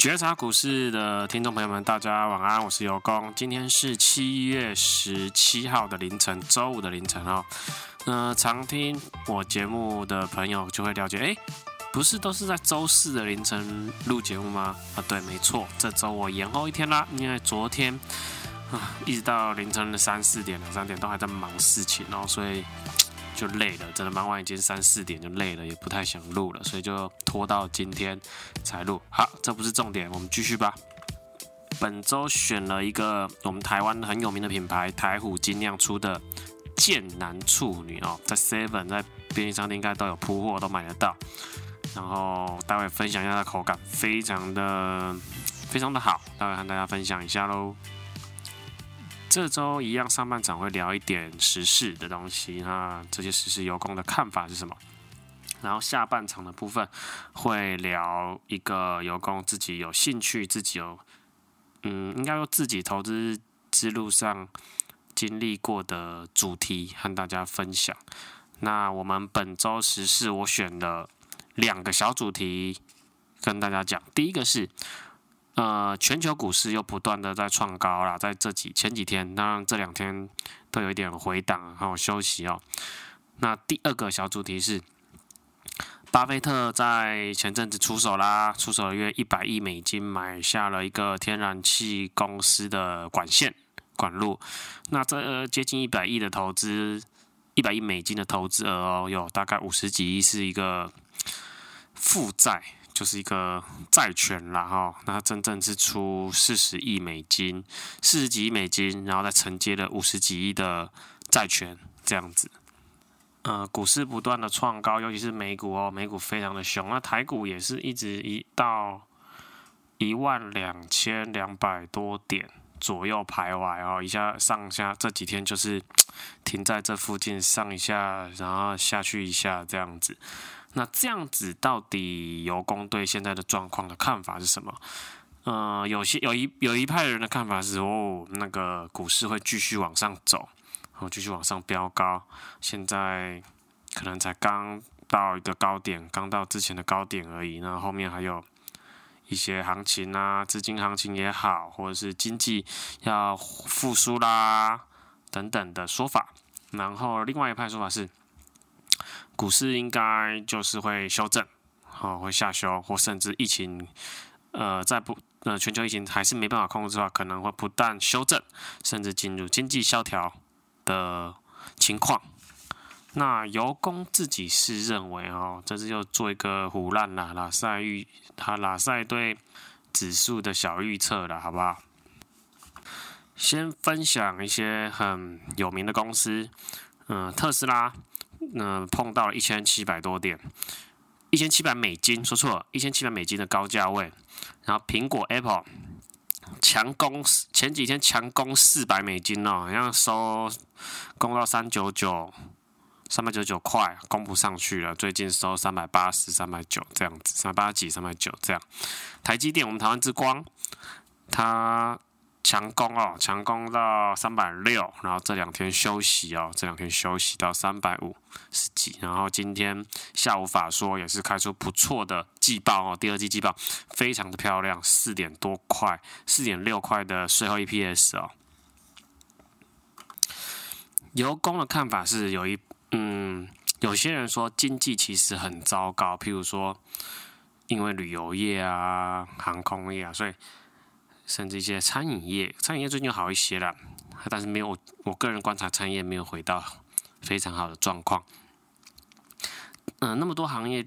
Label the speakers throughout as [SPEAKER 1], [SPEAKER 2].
[SPEAKER 1] 觉察股市的听众朋友们，大家晚安，我是尤工。今天是七月十七号的凌晨，周五的凌晨哦。那、常听我节目的朋友就会了解，哎，不是都是在周四的凌晨录节目吗？啊，对，没错，这周我延后一天啦，因为昨天啊，一直到凌晨的三四点、两三点都还在忙事情哦，所以。就累了，真的忙完已经三四点就累了，也不太想录了，所以就拖到今天才录。好，这不是重点，我们继续吧。本周选了一个我们台湾很有名的品牌台虎精酿出的剑南处女哦，在 Seven 在便利商店应该都有铺货，都买得到。然后待会分享一下它的口感，非常的非常的好，待会和大家分享一下喽。这周一样，上半场会聊一点时事的东西，那这些时事尤公的看法是什么？然后下半场的部分会聊一个尤公自己有兴趣、自己有嗯，应该说自己投资之路上经历过的主题和大家分享。那我们本周时事我选了两个小主题跟大家讲，第一个是。呃，全球股市又不断的在创高啦，在这几前几天，当然这两天都有一点回档，还有休息哦。那第二个小主题是，巴菲特在前阵子出手啦，出手了约一百亿美金买下了一个天然气公司的管线管路。那这接近一百亿的投资，一百亿美金的投资额哦，有大概五十几亿是一个负债。就是一个债权啦哈，那真正是出四十亿美金，四十几亿美金，然后再承接了五十几亿的债权，这样子。呃，股市不断的创高，尤其是美股哦，美股非常的凶，那台股也是一直一到一万两千两百多点左右徘徊哦，一下上下这几天就是停在这附近上一下，然后下去一下这样子。那这样子到底油工对现在的状况的看法是什么？呃，有些有一有一派人的看法是哦，那个股市会继续往上走，然后继续往上飙高。现在可能才刚到一个高点，刚到之前的高点而已。那后面还有一些行情啊，资金行情也好，或者是经济要复苏啦等等的说法。然后另外一派说法是。股市应该就是会修正，好，会下修，或甚至疫情，呃，在不呃全球疫情还是没办法控制的话，可能会不但修正，甚至进入经济萧条的情况。那尤工自己是认为哦，这是又做一个唬烂啦，拉塞预他拉塞对指数的小预测了，好不好？先分享一些很有名的公司，嗯、特斯拉。那、呃、碰到了一千七百多点，一千七百美金，说错了，一千七百美金的高价位。然后苹果 Apple 强攻，前几天强攻四百美金哦，好像收攻到三九九，三百九十九块，攻不上去了。最近收三百八十、三百九这样子，三百八十几、三百九这样。台积电，我们台湾之光，它。强攻哦，强攻到三百六，然后这两天休息哦，这两天休息到三百五十几，然后今天下午法说也是开出不错的季报哦，第二季季报非常的漂亮，四点多块，四点六块的税后 EPS 哦。尤公的看法是有一嗯，有些人说经济其实很糟糕，譬如说因为旅游业啊、航空业啊，所以。甚至一些餐饮业，餐饮业最近好一些了，但是没有，我个人观察，餐饮业没有回到非常好的状况。嗯、那么多行业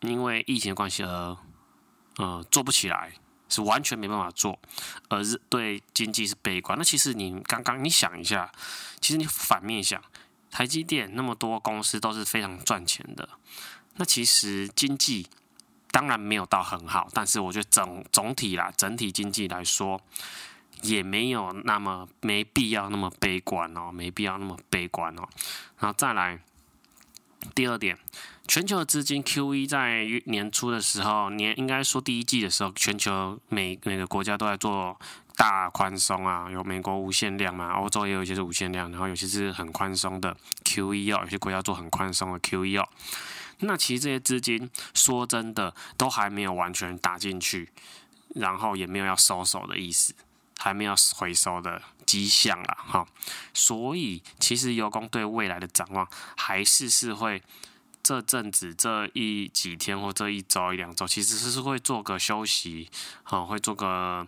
[SPEAKER 1] 因为疫情的关系而呃做不起来，是完全没办法做，而是对经济是悲观。那其实你刚刚你想一下，其实你反面想，台积电那么多公司都是非常赚钱的，那其实经济。当然没有到很好，但是我觉得总总体啦，整体经济来说，也没有那么没必要那么悲观哦，没必要那么悲观哦。然后再来第二点，全球的资金 QE 在年初的时候，年应该说第一季的时候，全球每每个国家都在做大宽松啊，有美国无限量嘛，欧洲也有一些是无限量，然后有些是很宽松的 QE 哦，有些国家做很宽松的 QE 哦。那其实这些资金说真的都还没有完全打进去，然后也没有要收手的意思，还没有回收的迹象了，哈。所以其实油工对未来的展望还是是会这阵子这一几天或这一周一两周，其实是会做个休息，哈，会做个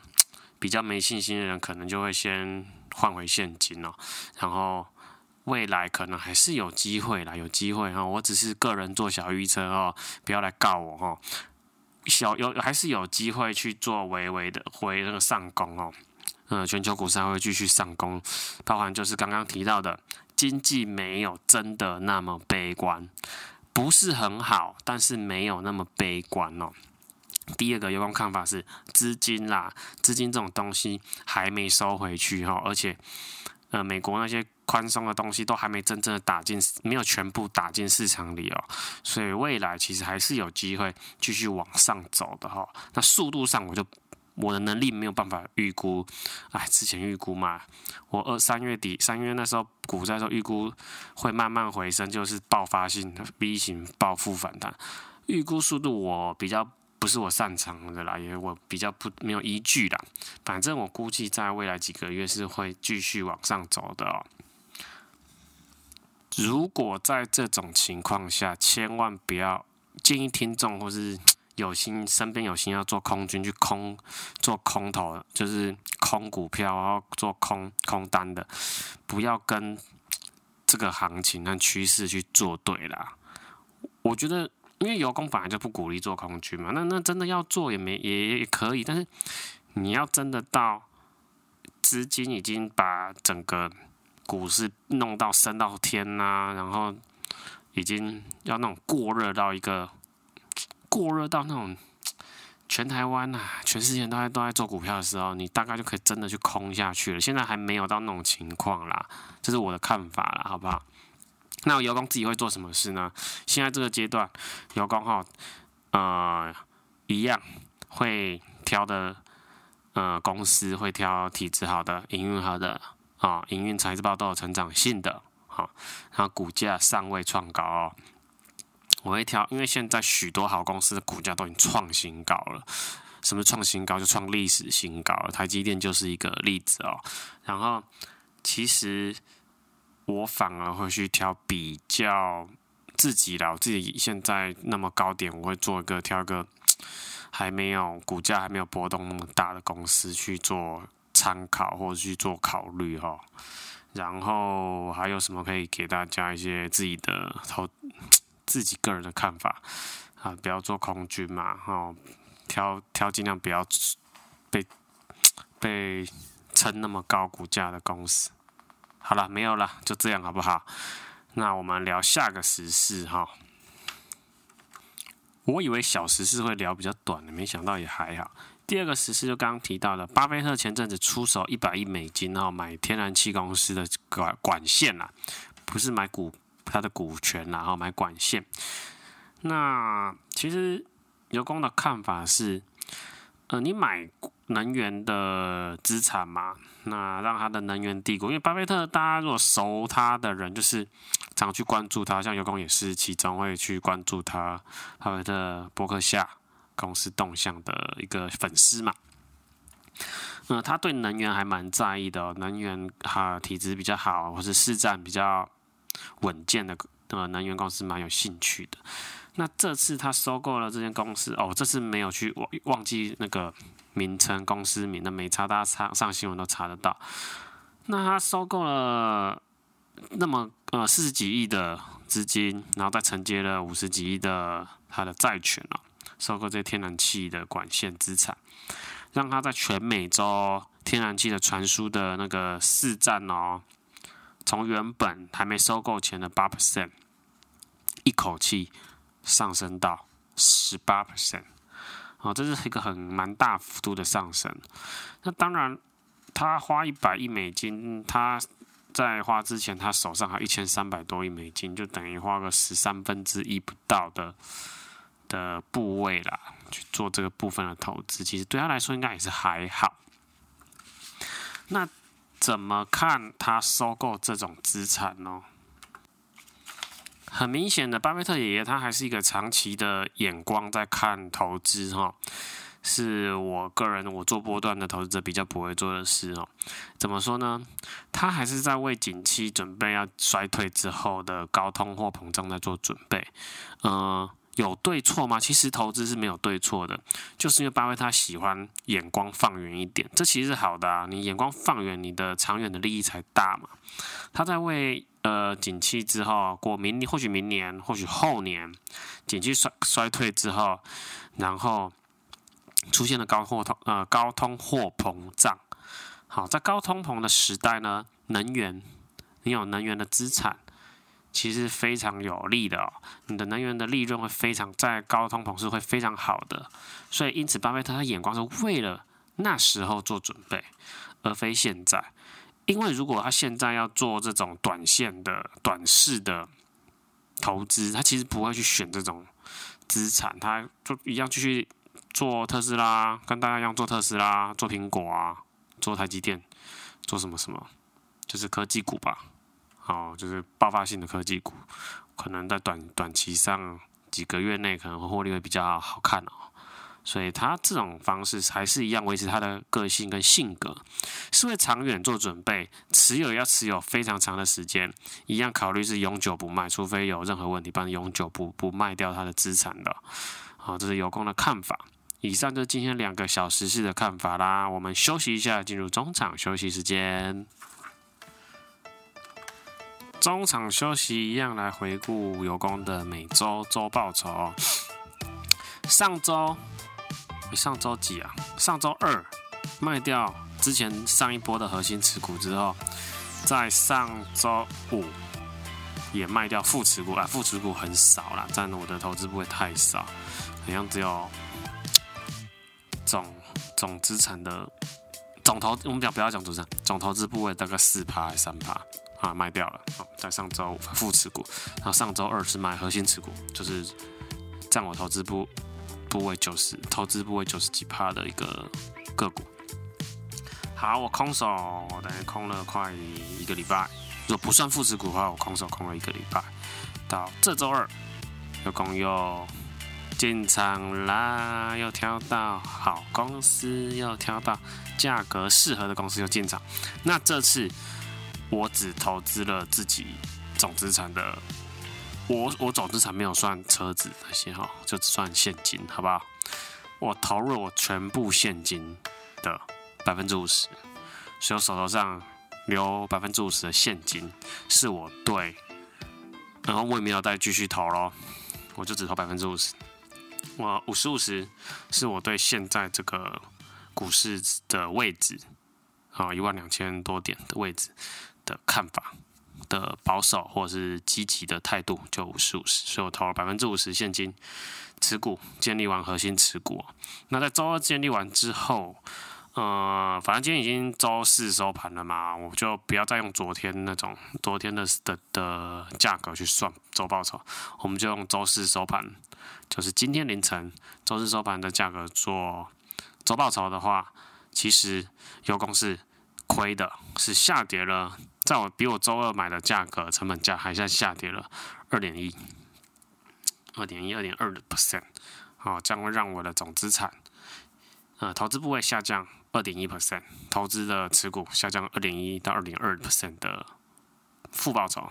[SPEAKER 1] 比较没信心的人，可能就会先换回现金哦，然后。未来可能还是有机会啦，有机会哈。我只是个人做小预测哦，不要来告我哈。小有还是有机会去做微微的回那个上攻哦。嗯，全球股市还会继续上攻，包含就是刚刚提到的经济没有真的那么悲观，不是很好，但是没有那么悲观哦。第二个有关看法是资金啦，资金这种东西还没收回去哈，而且呃，美国那些。宽松的东西都还没真正的打进，没有全部打进市场里哦，所以未来其实还是有机会继续往上走的哈。那速度上，我就我的能力没有办法预估，哎，之前预估嘛，我二三月底三月那时候股灾的时候预估会慢慢回升，就是爆发性的 V 型暴富反弹，预估速度我比较。不是我擅长的啦，也我比较不没有依据啦。反正我估计在未来几个月是会继续往上走的哦。如果在这种情况下，千万不要建议听众或是有心身边有心要做空军去空做空头，就是空股票然后做空空单的，不要跟这个行情和趋势去做对啦。我觉得。因为油工本来就不鼓励做空军嘛，那那真的要做也没也也可以，但是你要真的到资金已经把整个股市弄到升到天呐、然后已经要那种过热到一个过热到那种全台湾呐、啊，全世界都在都在做股票的时候，你大概就可以真的去空下去了。现在还没有到那种情况啦，这是我的看法啦，好不好？那我油工自己会做什么事呢？现在这个阶段，油工哈，呃，一样会挑的，呃，公司会挑体质好的、营运好的啊，营运财报都有成长性的，好，然后股价尚未创高哦。我会挑，因为现在许多好公司的股价都已经创新高了。什么创新高？就创历史新高了。台积电就是一个例子哦。然后其实。我反而会去挑比较自己的，我自己现在那么高点，我会做一个挑一个还没有股价还没有波动那么大的公司去做参考或去做考虑哈。然后还有什么可以给大家一些自己的投自己个人的看法啊？不要做空军嘛，哦，挑挑尽量不要被被撑那么高股价的公司。好了，没有了，就这样好不好？那我们聊下个时事哈。我以为小时事会聊比较短的，没想到也还好。第二个实事就刚刚提到的，巴菲特前阵子出手一百亿美金，然后买天然气公司的管管线啦，不是买股他的股权，然后买管线。那其实油工的看法是，呃，你买能源的资产嘛，那让他的能源帝国，因为巴菲特，大家如果熟他的人，就是常去关注他，像油工也是其中会去关注他，巴菲特伯克夏公司动向的一个粉丝嘛。那他对能源还蛮在意的，能源哈体质比较好，或是市占比较稳健的呃能源公司蛮有兴趣的。那这次他收购了这间公司哦，这次没有去忘忘记那个。名称公司名，那没查，大家查上新闻都查得到。那他收购了那么呃四十几亿的资金，然后再承接了五十几亿的他的债权哦，收购这天然气的管线资产，让他在全美洲天然气的传输的那个市占哦，从原本还没收购前的八 percent，一口气上升到十八 percent。哦，这是一个很蛮大幅度的上升。那当然，他花一百亿美金，他在花之前，他手上还一千三百多亿美金，就等于花个十三分之一不到的的部位啦，去做这个部分的投资。其实对他来说，应该也是还好。那怎么看他收购这种资产呢？很明显的，巴菲特爷爷他还是一个长期的眼光在看投资哈，是我个人我做波段的投资者比较不会做的事哦。怎么说呢？他还是在为景气准备要衰退之后的高通货膨胀在做准备。呃，有对错吗？其实投资是没有对错的，就是因为巴菲特喜欢眼光放远一点，这其实是好的啊。你眼光放远，你的长远的利益才大嘛。他在为呃景气之后过明年，或许明年，或许后年，景气衰衰退之后，然后。出现了高货通呃高通货膨胀，好，在高通膨的时代呢，能源你有能源的资产，其实非常有利的哦。你的能源的利润会非常在高通膨是会非常好的，所以因此巴菲特他眼光是为了那时候做准备，而非现在。因为如果他现在要做这种短线的短视的投资，他其实不会去选这种资。产，他就一样继续。做特斯拉，跟大家一样做特斯拉，做苹果啊，做台积电，做什么什么，就是科技股吧。哦，就是爆发性的科技股，可能在短短期上几个月内可能获利会比较好看哦。所以他这种方式还是一样维持他的个性跟性格，是为长远做准备，持有要持有非常长的时间，一样考虑是永久不卖，除非有任何问题，不然永久不不卖掉他的资产的。好，这是有功的看法。以上就是今天两个小时式的看法啦，我们休息一下，进入中场休息时间。中场休息一样来回顾有功的每周周报酬。上周，上周几啊？上周二卖掉之前上一波的核心持股之后，在上周五也卖掉副持股啊，副持股很少啦，占我的投资部位太少，好像只有。总总资产的总投，我们讲不要讲资产，总投资部位大概四趴还是三趴啊，卖掉了。在上周五副持股，然后上周二是卖核心持股，就是占我投资部部位九十，投资部位九十几趴的一个个股。好，我空手，我等于空了快一个礼拜。如果不算副持股的话，我空手空了一个礼拜。到这周二，有空又。进场啦，又挑到好公司，又挑到价格适合的公司，又进场。那这次我只投资了自己总资产的，我我总资产没有算车子那些哈，就只算现金，好不好？我投入了我全部现金的百分之五十，所以我手头上留百分之五十的现金是我对，然后我也没有再继续投咯，我就只投百分之五十。我五十五十是我对现在这个股市的位置，啊，一万两千多点的位置的看法的保守或是积极的态度，就五十，所以我投了百分之五十现金持股，建立完核心持股。那在周二建立完之后，呃，反正今天已经周四收盘了嘛，我就不要再用昨天那种昨天的的的价格去算周报酬，我们就用周四收盘。就是今天凌晨周四收盘的价格做周报酬的话，其实有公司亏的，是下跌了，在我比我周二买的价格成本价还在下跌了二点一，二点一二点二的 percent，好，将会让我的总资产，呃，投资部位下降二点一 percent，投资的持股下降二点一到二点二 percent 的负报酬。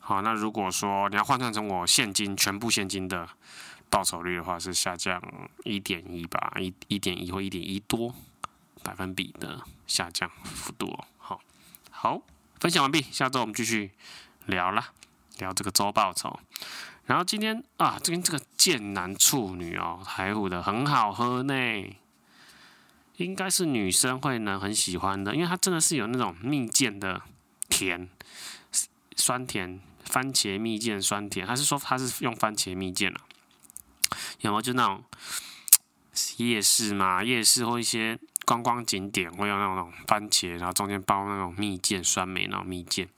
[SPEAKER 1] 好，那如果说你要换算成我现金全部现金的报酬率的话，是下降一点一吧，一一点一或一点一多百分比的下降幅度哦。好，好，分享完毕，下周我们继续聊啦，聊这个周报酬。然后今天啊，今天这个剑男处女哦，台虎的很好喝呢，应该是女生会呢很喜欢的，因为它真的是有那种蜜饯的甜，酸甜。番茄蜜饯酸甜，还是说它是用番茄蜜饯啊？有没有就那种夜市嘛？夜市或一些观光景点会有那种番茄，然后中间包那种蜜饯酸梅那种蜜饯。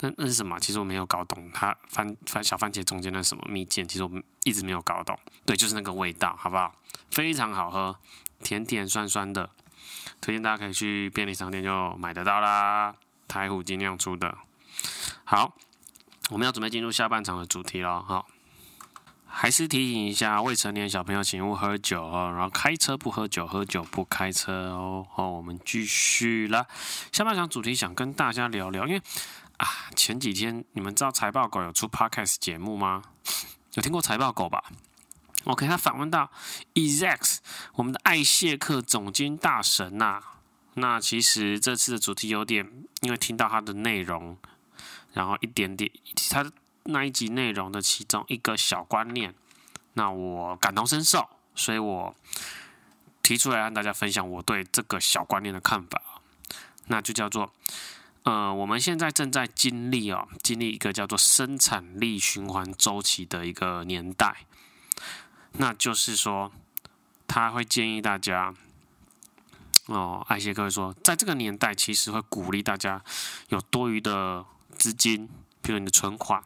[SPEAKER 1] 那那是什么？其实我没有搞懂，它番番小番茄中间那什么蜜饯，其实我们一直没有搞懂。对，就是那个味道，好不好？非常好喝，甜甜酸酸的，推荐大家可以去便利商店就买得到啦。台虎精酿出的，好。我们要准备进入下半场的主题了，好，还是提醒一下未成年小朋友，请勿喝酒哦。然后开车不喝酒，喝酒不开车哦。好，我们继续啦。下半场主题想跟大家聊聊，因为啊，前几天你们知道财报狗有出 Podcast 节目吗？有听过财报狗吧？OK，他访问到 e x a c 我们的艾谢克总经大神呐、那其实这次的主题有点，因为听到他的内容，然后一点点他。那一集内容的其中一个小观念，那我感同身受，所以我提出来让大家分享我对这个小观念的看法。那就叫做，呃，我们现在正在经历哦，经历一个叫做生产力循环周期的一个年代。那就是说，他会建议大家，哦，艾谢克说，在这个年代，其实会鼓励大家有多余的资金，比如你的存款。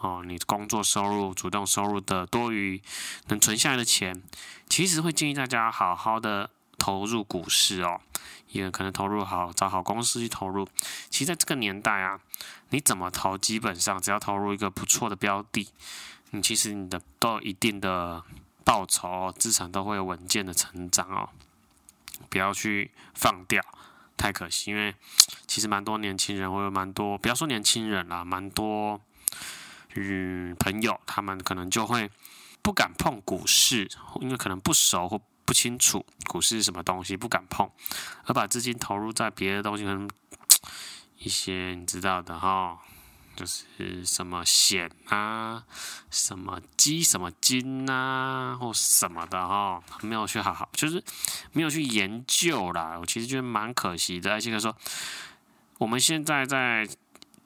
[SPEAKER 1] 哦，你工作收入、主动收入的多余能存下来的钱，其实会建议大家好好的投入股市哦，也可能投入好找好公司去投入。其实在这个年代啊，你怎么投，基本上只要投入一个不错的标的，你其实你的都有一定的报酬，资产都会有稳健的成长哦。不要去放掉，太可惜，因为其实蛮多年轻人，或者蛮多，不要说年轻人啦，蛮多。嗯，朋友他们可能就会不敢碰股市，因为可能不熟或不清楚股市是什么东西，不敢碰，而把资金投入在别的东西，可能一些你知道的哈，就是什么险啊，什么基什么金啊，或什么的哈，没有去好好，就是没有去研究啦。我其实觉得蛮可惜的。而且说，我们现在在。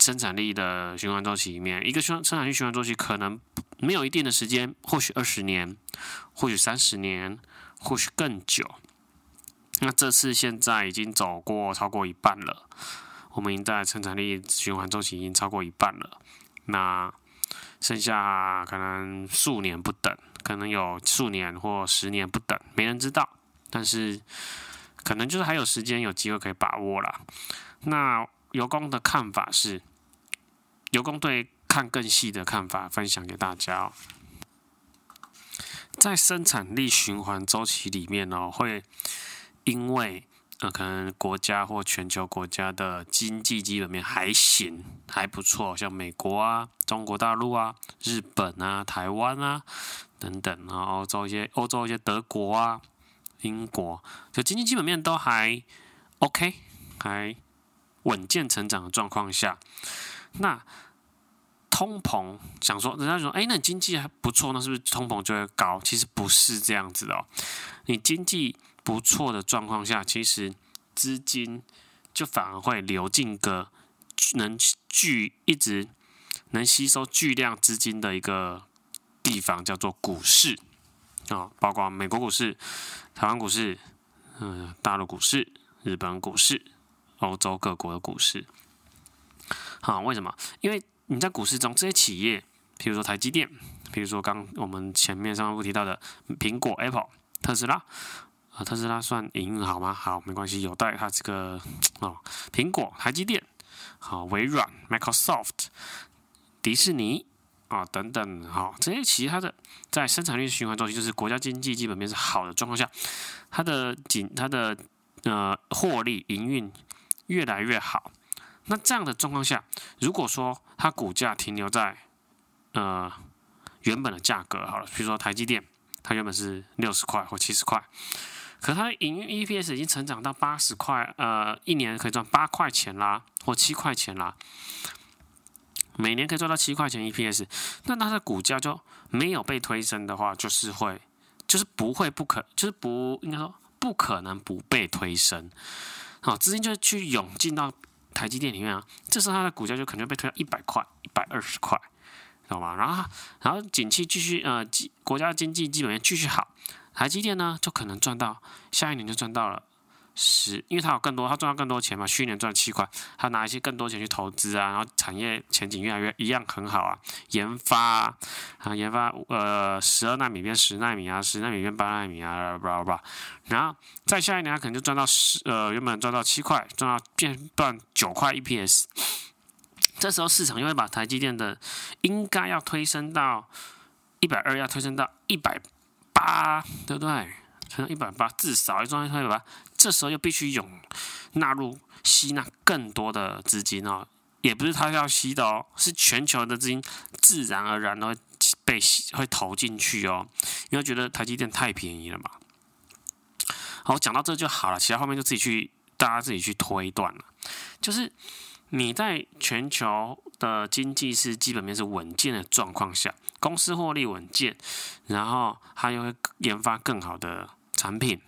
[SPEAKER 1] 生产力的循环周期里面，一个生生产力循环周期可能没有一定的时间，或许二十年，或许三十年，或许更久。那这次现在已经走过超过一半了，我们已经在生产力循环周期已经超过一半了。那剩下可能数年不等，可能有数年或十年不等，没人知道。但是可能就是还有时间，有机会可以把握了。那尤公的看法是。尤工对看更细的看法分享给大家，在生产力循环周期里面哦，会因为呃可能国家或全球国家的经济基本面还行还不错，像美国啊、中国大陆啊、日本啊、台湾啊等等啊，欧洲一些欧洲一些德国啊、英国，就经济基本面都还 OK，还稳健成长的状况下，那。通膨，想说，人家说，哎，那经济还不错，那是不是通膨就会高？其实不是这样子的哦。你经济不错的状况下，其实资金就反而会流进个能聚一直能吸收巨量资金的一个地方，叫做股市啊、包括美国股市、台湾股市、嗯，大陆股市、日本股市、欧洲各国的股市。好，为什么？因为你在股市中，这些企业，比如说台积电，比如说刚我们前面上一步提到的苹果 Apple、特斯拉，啊，特斯拉算营运好吗？好，没关系，有待它这个哦，苹果、台积电，好，微软、Microsoft、迪士尼啊等等，好，这些其他的在生产力循环周期，就是国家经济基本面是好的状况下，它的仅它的呃获利营运越来越好。那这样的状况下，如果说它股价停留在呃原本的价格好了，比如说台积电，它原本是六十块或七十块，可它的营运 EPS 已经成长到八十块，呃，一年可以赚八块钱啦，或七块钱啦，每年可以赚到七块钱 EPS，那它的股价就没有被推升的话，就是会，就是不会不可，就是不应该说不可能不被推升，好，资金就去涌进到。台积电里面啊，这时候它的股价就可能被推到一百块、一百二十块，知道吗？然后，然后景气继续呃，国家经济基本面继续好，台积电呢就可能赚到下一年就赚到了十，因为它有更多，它赚到更多钱嘛。去年赚七块，它拿一些更多钱去投资啊，然后产业前景越来越一样很好啊，研发啊，研发呃十二纳米变十纳米啊，十纳米变八纳米啊，不不不。然后再下一年，它可能就赚到十，呃，原本赚到七块，赚到变赚九块 EPS。这时候市场又会把台积电的应该要推升到一百二要推升到一百八，对不对？推到一百八，至少要赚一百八。这时候又必须涌纳入吸纳更多的资金哦，也不是他要吸的哦，是全球的资金自然而然的会被吸会投进去哦，因为觉得台积电太便宜了嘛。好，讲到这就好了，其他后面就自己去大家自己去推断了。就是你在全球的经济是基本面是稳健的状况下，公司获利稳健，然后它又会研发更好的产品。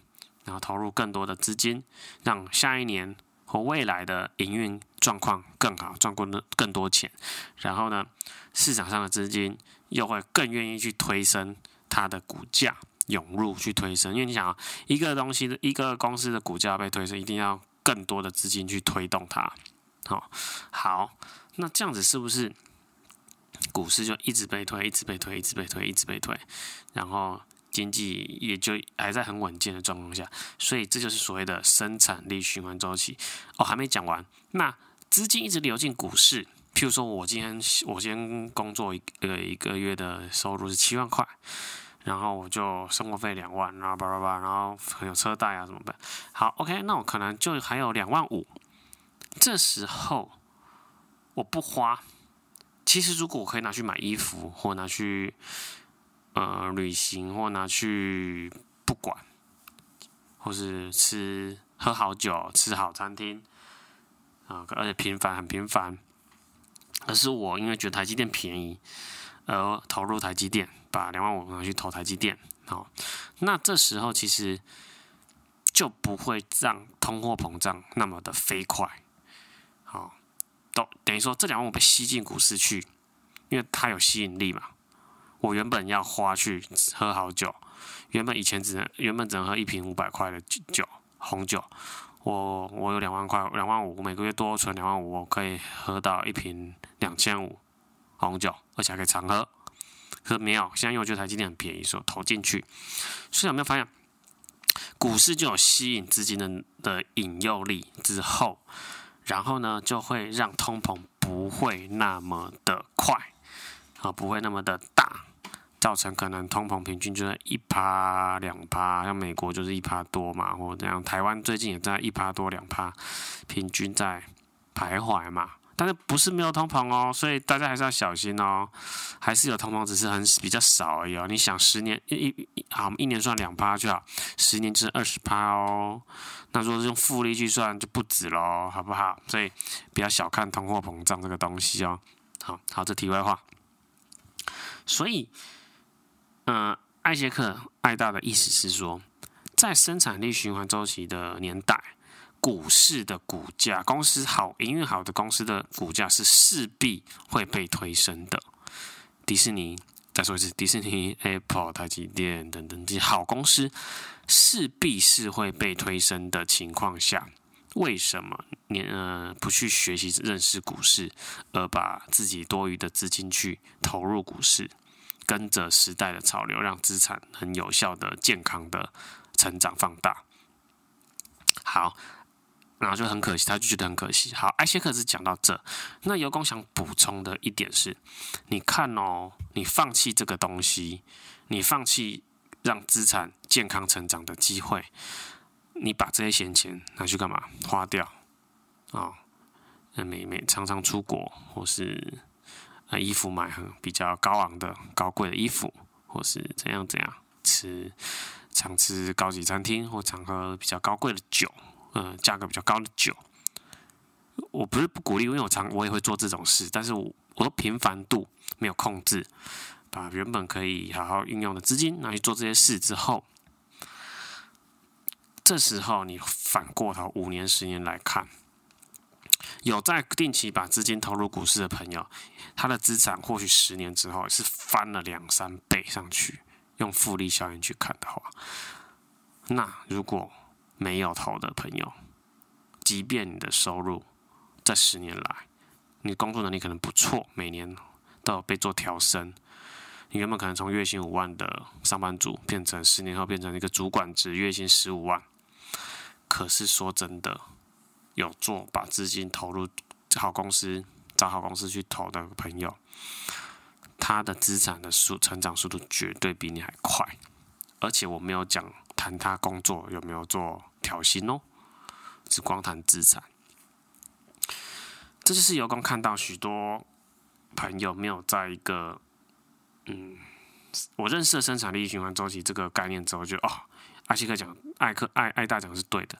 [SPEAKER 1] 然后投入更多的资金，让下一年或未来的营运状况更好，赚更多更多钱。然后呢，市场上的资金又会更愿意去推升它的股价，涌入去推升。因为你想啊，一个东西的一个公司的股价被推升，一定要更多的资金去推动它。好，好，那这样子是不是股市就一直被推，一直被推，一直被推，一直被推，然后？经济也就还在很稳健的状况下，所以这就是所谓的生产力循环周期。哦，还没讲完。那资金一直流进股市，譬如说我今天我今天工作一个一个月的收入是七万块，然后我就生活费两万，然后叭叭叭，然后还有车贷啊什么的。好，OK，那我可能就还有两万五。这时候我不花，其实如果我可以拿去买衣服或拿去。呃，旅行或拿去不管，或是吃喝好酒、吃好餐厅啊，而且频繁很频繁。而是我因为觉得台积电便宜，而投入台积电，把两万五拿去投台积电。好，那这时候其实就不会让通货膨胀那么的飞快。好，都等于说这两万五被吸进股市去，因为它有吸引力嘛。我原本要花去喝好酒，原本以前只能原本只能喝一瓶五百块的酒红酒，我我有两万块两万五，我每个月多存两万五，我可以喝到一瓶两千五红酒，而且还可以常喝。可是没有，现在因为我觉得台积电很便宜，所以投进去。所以有没有发现，股市就有吸引资金的的引诱力之后，然后呢，就会让通膨不会那么的快，啊，不会那么的大。造成可能通膨平均就是一趴两趴，像美国就是一趴多嘛，或者这样。台湾最近也在一趴多两趴，平均在徘徊嘛。但是不是没有通膨哦，所以大家还是要小心哦。还是有通膨，只是很比较少而已哦。你想十年一一好，一年算两趴就好，十年就是二十趴哦。那如果是用复利计算就不止喽，好不好？所以不要小看通货膨胀这个东西哦。好好，这题外话。所以。嗯、艾谢克艾大的意思是说，在生产力循环周期的年代，股市的股价，公司好营运好的公司的股价是势必会被推升的。迪士尼，再说一次，迪士尼、Apple、台积电等等这些好公司，势必是会被推升的情况下，为什么你呃不去学习认识股市，而把自己多余的资金去投入股市？跟着时代的潮流，让资产很有效的、健康的成长放大。好，然后就很可惜，他就觉得很可惜。好，艾谢克斯讲到这，那尤工想补充的一点是，你看哦，你放弃这个东西，你放弃让资产健康成长的机会，你把这些闲钱拿去干嘛？花掉啊？那、哦、每每常常出国或是。呃，衣服买很比较高昂的、高贵的衣服，或是怎样怎样吃，常吃高级餐厅或常喝比较高贵的酒，呃，价格比较高的酒。我不是不鼓励，因为我常我也会做这种事，但是我我的频繁度没有控制，把原本可以好好运用的资金拿去做这些事之后，这时候你反过头五年、十年来看。有在定期把资金投入股市的朋友，他的资产或许十年之后是翻了两三倍上去。用复利效应去看的话，那如果没有投的朋友，即便你的收入这十年来，你工作能力可能不错，每年都有被做调升，你原本可能从月薪五万的上班族，变成十年后变成一个主管职，月薪十五万。可是说真的。有做把资金投入好公司，找好公司去投的朋友，他的资产的速成长速度绝对比你还快。而且我没有讲谈他工作有没有做调薪哦，只光谈资产。这就是有工看到许多朋友没有在一个嗯，我认识的生产力循环周期这个概念之后就，就哦，艾希克讲，艾克艾艾大讲是对的，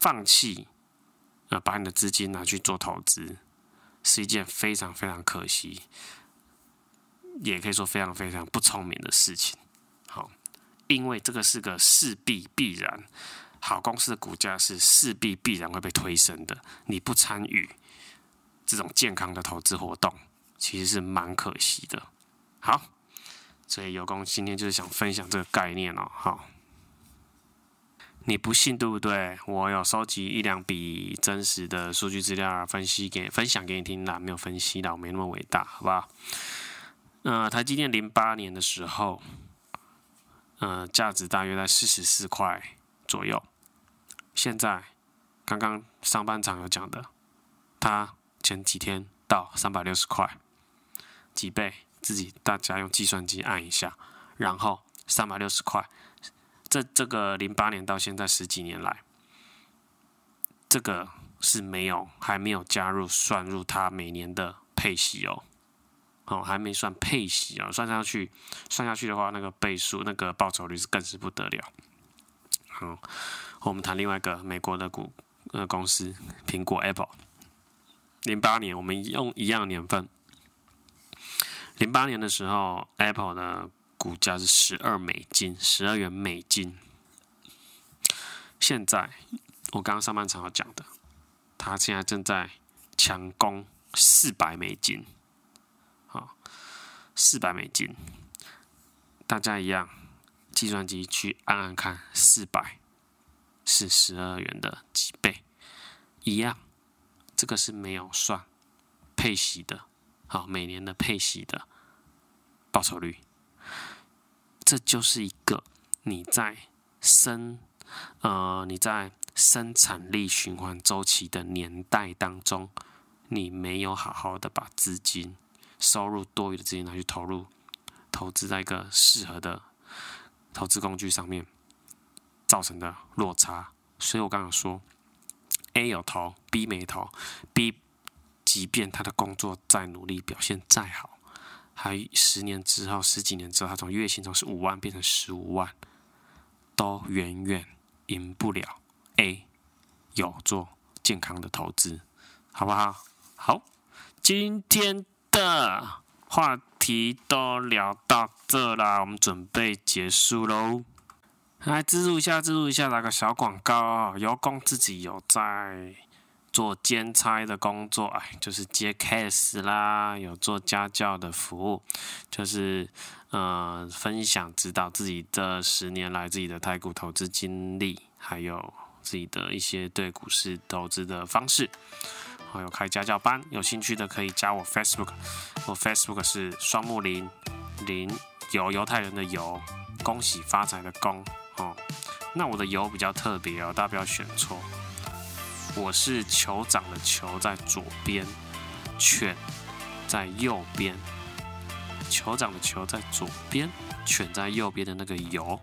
[SPEAKER 1] 放弃呃，把你的资金拿去做投资，是一件非常非常可惜，也可以说非常非常不聪明的事情。好，因为这个是个势必必然，好公司的股价是势必必然会被推升的，你不参与。这种健康的投资活动其实是蛮可惜的。好，所以有工今天就是想分享这个概念哦。好，你不信对不对？我有收集一两笔真实的数据资料分析给分享给你听啦，没有分析啦，我，没那么伟大，好不好？呃，台积电零八年的时候，呃，价值大约在四十四块左右。现在刚刚上半场有讲的，它。前几天到三百六十块，几倍？自己大家用计算机按一下，然后三百六十块，这这个零八年到现在十几年来，这个是没有还没有加入算入它每年的配息哦，哦还没算配息、哦，算下去算下去的话，那个倍数那个报酬率是更是不得了。好，我们谈另外一个美国的股呃公司苹果 Apple。零八年，我们用一样年份。零八年的时候，Apple 的股价是十二美金，十二元美金。现在，我刚刚上半场要讲的，它现在正在强攻四百美金。好，四百美金，大家一样，计算机去按按看，四百是十二元的几倍？一样。这个是没有算配息的，好，每年的配息的报酬率，这就是一个你在生呃你在生产力循环周期的年代当中，你没有好好的把资金收入多余的资金拿去投入投资在一个适合的投资工具上面造成的落差，所以我刚刚说。A 有投，B 没投，B 即便他的工作再努力，表现再好，还十年之后、十几年之后，他从月薪从十五万变成十五万，都远远赢不了 A 有做健康的投资，好不好？好，今天的话题都聊到这啦，我们准备结束喽。来资助一下，资助一下，打个小广告啊！有工自己有在做兼差的工作，哎，就是接 case 啦，有做家教的服务，就是呃分享指导自己这十年来自己的台股投资经历，还有自己的一些对股市投资的方式。还有开家教班，有兴趣的可以加我 Facebook，我 Facebook 是双木林林有犹太人的犹，恭喜发财的恭。哦，那我的油比较特别哦，大家不要选错。我是酋长的酋在左边，犬在右边。酋长的酋在左边，犬在右边的那个油，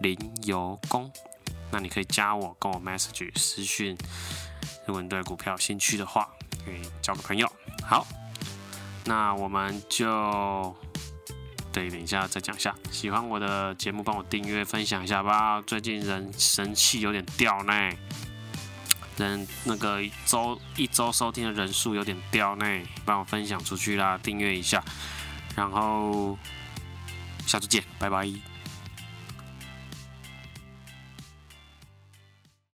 [SPEAKER 1] 林油工。那你可以加我，跟我 message 私讯。如果你对股票有兴趣的话，可以交个朋友。好，那我们就。对，等一下再讲一下。喜欢我的节目，帮我订阅、分享一下吧。最近人神气有点掉呢，人那个周一周收听的人数有点掉呢，帮我分享出去啦，订阅一下，然后下次见，拜拜。